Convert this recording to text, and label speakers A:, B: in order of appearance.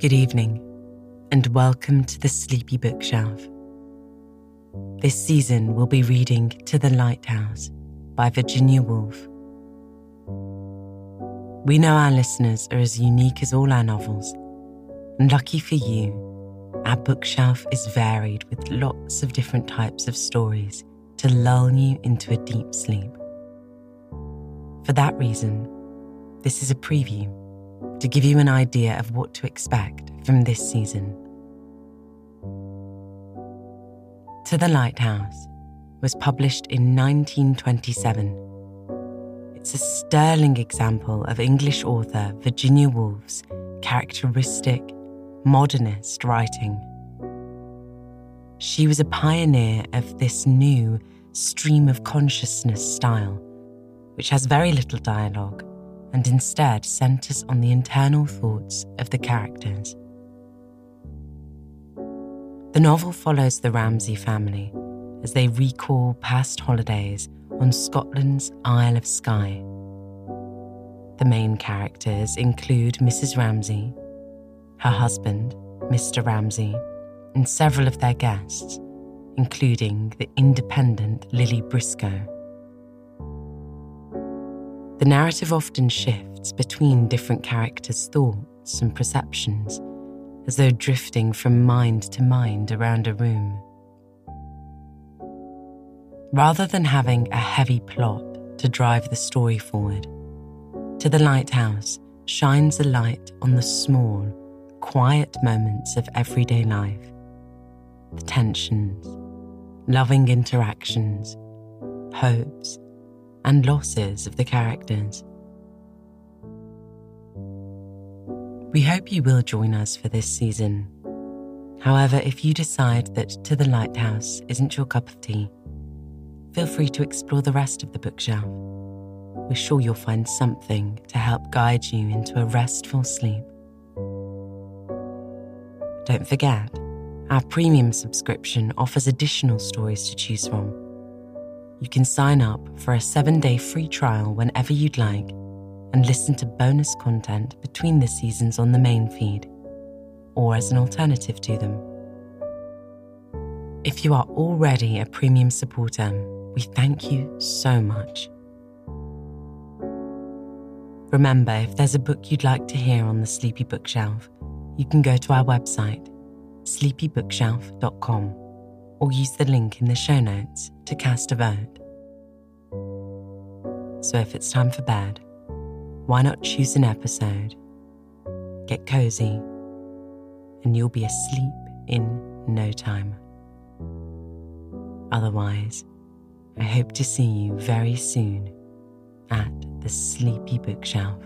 A: Good evening, and welcome to the Sleepy Bookshelf. This season, we'll be reading To the Lighthouse by Virginia Woolf. We know our listeners are as unique as all our novels, and lucky for you, our bookshelf is varied with lots of different types of stories to lull you into a deep sleep. For that reason, this is a preview to give you an idea of what to expect from this season. To the Lighthouse was published in 1927. It's a sterling example of English author Virginia Woolf's characteristic modernist writing. She was a pioneer of this new stream of consciousness style, which has very little dialogue and instead centers on the internal thoughts of the characters. The novel follows the Ramsay family as they recall past holidays on Scotland's Isle of Skye. The main characters include Mrs. Ramsay, her husband, Mr. Ramsay, and several of their guests, including the independent Lily Briscoe. The narrative often shifts between different characters' thoughts and perceptions, as though drifting from mind to mind around a room. Rather than having a heavy plot to drive the story forward, To the Lighthouse shines a light on the small, quiet moments of everyday life the tensions, loving interactions, hopes, and losses of the characters. We hope you will join us for this season. However, if you decide that To the Lighthouse isn't your cup of tea, feel free to explore the rest of the bookshelf. We're sure you'll find something to help guide you into a restful sleep. Don't forget, our premium subscription offers additional stories to choose from you can sign up for a seven day free trial whenever you'd like and listen to bonus content between the seasons on the main feed or as an alternative to them. If you are already a premium supporter, we thank you so much. Remember, if there's a book you'd like to hear on the Sleepy Bookshelf, you can go to our website, sleepybookshelf.com, or use the link in the show notes to cast a vote. So if it's time for bed, why not choose an episode? Get cozy, and you'll be asleep in no time. Otherwise, I hope to see you very soon at the Sleepy Bookshelf.